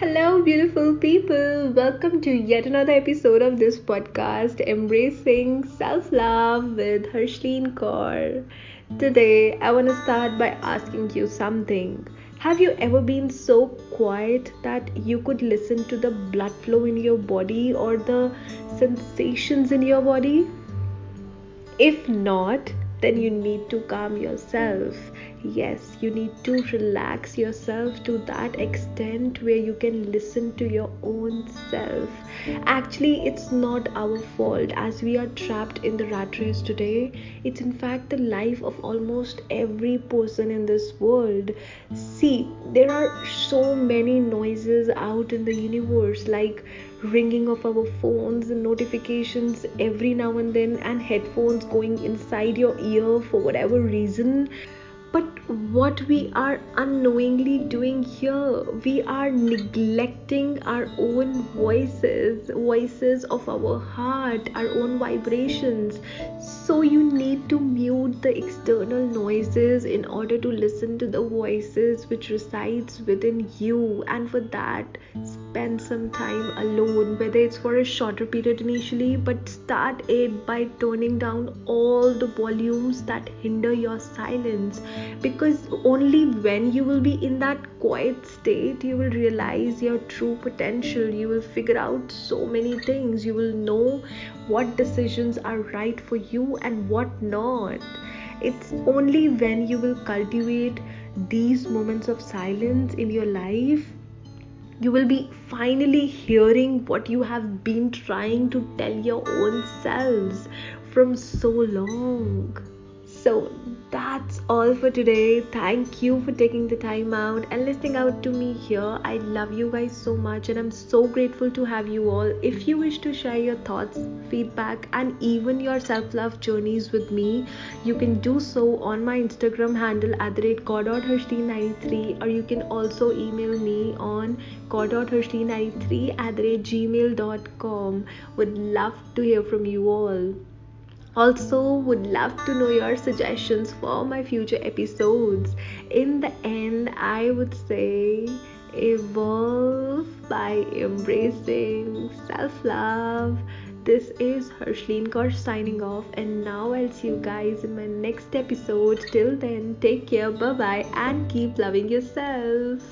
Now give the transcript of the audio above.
Hello, beautiful people. Welcome to yet another episode of this podcast, Embracing Self Love with Harshleen Kaur. Today, I want to start by asking you something. Have you ever been so quiet that you could listen to the blood flow in your body or the sensations in your body? If not, then you need to calm yourself. Yes, you need to relax yourself to that extent where you can listen to your own self. Actually, it's not our fault as we are trapped in the rat race today. It's in fact the life of almost every person in this world. See, there are so many noises out in the universe, like ringing of our phones and notifications every now and then, and headphones going inside your ear for whatever reason. But what we are unknowingly doing here, we are neglecting our own voices, voices of our heart, our own vibrations. So you need to mute the external noises in order to listen to the voices which resides within you. And for that, spend some time alone, whether it's for a shorter period initially, but start it by turning down all the volumes that hinder your silence. Because only when you will be in that quiet state you will realize your true potential. You will figure out so many things. You will know what decisions are right for you and what not. It's only when you will cultivate these moments of silence in your life you will be finally hearing what you have been trying to tell your own selves from so long so that's all for today. Thank you for taking the time out and listening out to me here. I love you guys so much and I'm so grateful to have you all. If you wish to share your thoughts, feedback, and even your self love journeys with me, you can do so on my Instagram handle at the rate 93 or you can also email me on kaur.harshleen93 at the rate gmail.com. Would love to hear from you all. Also, would love to know your suggestions for my future episodes. In the end, I would say evolve by embracing self love. This is Harshleen Kaur signing off, and now I'll see you guys in my next episode. Till then, take care, bye bye, and keep loving yourself.